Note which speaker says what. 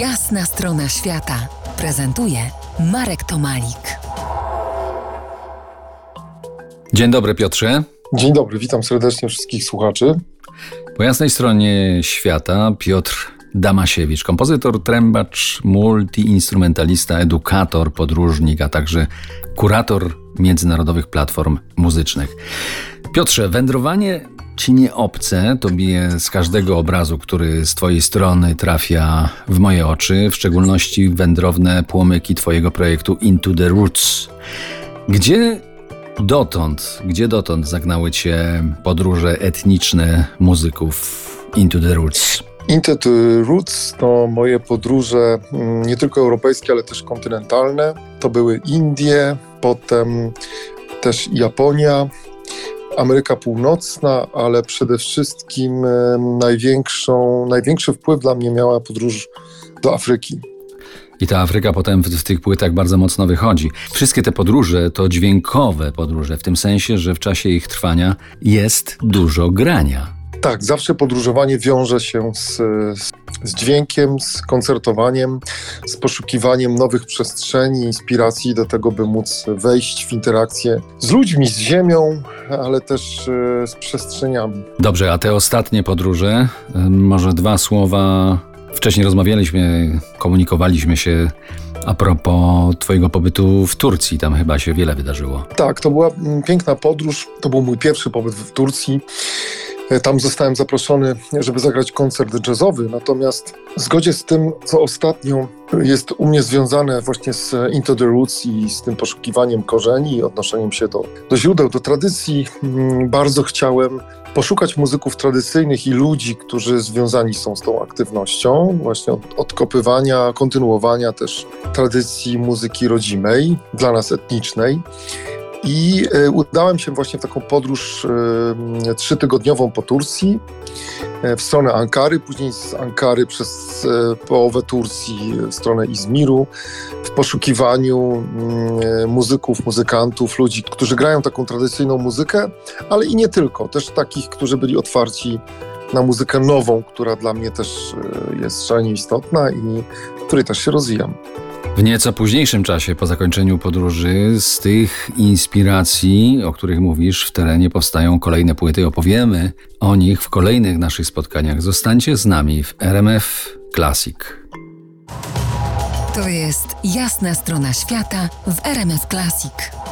Speaker 1: Jasna strona świata prezentuje Marek Tomalik.
Speaker 2: Dzień dobry, Piotrze.
Speaker 3: Dzień dobry, witam serdecznie wszystkich słuchaczy.
Speaker 2: Po jasnej stronie świata Piotr Damasiewicz, kompozytor, trębacz, multiinstrumentalista, edukator, podróżnik, a także kurator międzynarodowych platform muzycznych. Piotrze, wędrowanie ci nie obce, tobie z każdego obrazu, który z twojej strony trafia w moje oczy, w szczególności wędrowne płomyki twojego projektu Into the Roots. Gdzie dotąd, gdzie dotąd zagnały cię podróże etniczne muzyków Into the Roots?
Speaker 3: Into the Roots to moje podróże mm, nie tylko europejskie, ale też kontynentalne. To były Indie, potem też Japonia, Ameryka Północna, ale przede wszystkim największą, największy wpływ dla mnie miała podróż do Afryki.
Speaker 2: I ta Afryka potem w, w, tych płytach bardzo mocno wychodzi. Wszystkie te podróże to dźwiękowe podróże, w tym sensie, że w czasie ich trwania jest dużo grania.
Speaker 3: Tak, zawsze podróżowanie wiąże się z, z dźwiękiem, z koncertowaniem, z poszukiwaniem nowych przestrzeni, inspiracji do tego, by móc wejść w interakcję z ludźmi, z ziemią, ale też e, z przestrzeniami.
Speaker 2: Dobrze, a te ostatnie podróże, e, może dwa słowa. Wcześniej rozmawialiśmy, komunikowaliśmy się a propos Twojego pobytu w Turcji, tam chyba się wiele wydarzyło.
Speaker 3: Tak, to była mm, piękna podróż. To był mój pierwszy pobyt w Turcji. E, tam zostałem zaproszony, żeby zagrać koncert jazzowy, natomiast w zgodzie z tym, co ostatnio jest u mnie związane właśnie z Into the Roots i z tym poszukiwaniem korzeni odnoszeniem się do, do źródeł, do tradycji, mm, bardzo chciałem poszukać muzyków tradycyjnych i ludzi, którzy związani są z tą aktywnością, właśnie od, odkopywania, kontynuowania też tradycji muzyki rodzimej, dla nas etnicznej. I e, udałem się właśnie w taką podróż e, trzytygodniową po Turcji, e, w stronę Ankary, później z Ankary przez połowę Turcji w stronę Izmiru, w poszukiwaniu mm, muzyków, muzykantów, ludzi, którzy grają taką tradycyjną muzykę, ale i nie tylko, też takich, którzy byli otwarci na muzykę nową, która dla mnie też jest szalenie istotna i której też się rozwijam.
Speaker 2: W nieco późniejszym czasie, po zakończeniu podróży, z tych inspiracji, o których mówisz, w terenie powstają kolejne płyty. Opowiemy o nich w kolejnych naszych spotkaniach. Zostańcie z nami w RMF Classic.
Speaker 1: To jest jasna strona świata w RMF Classic.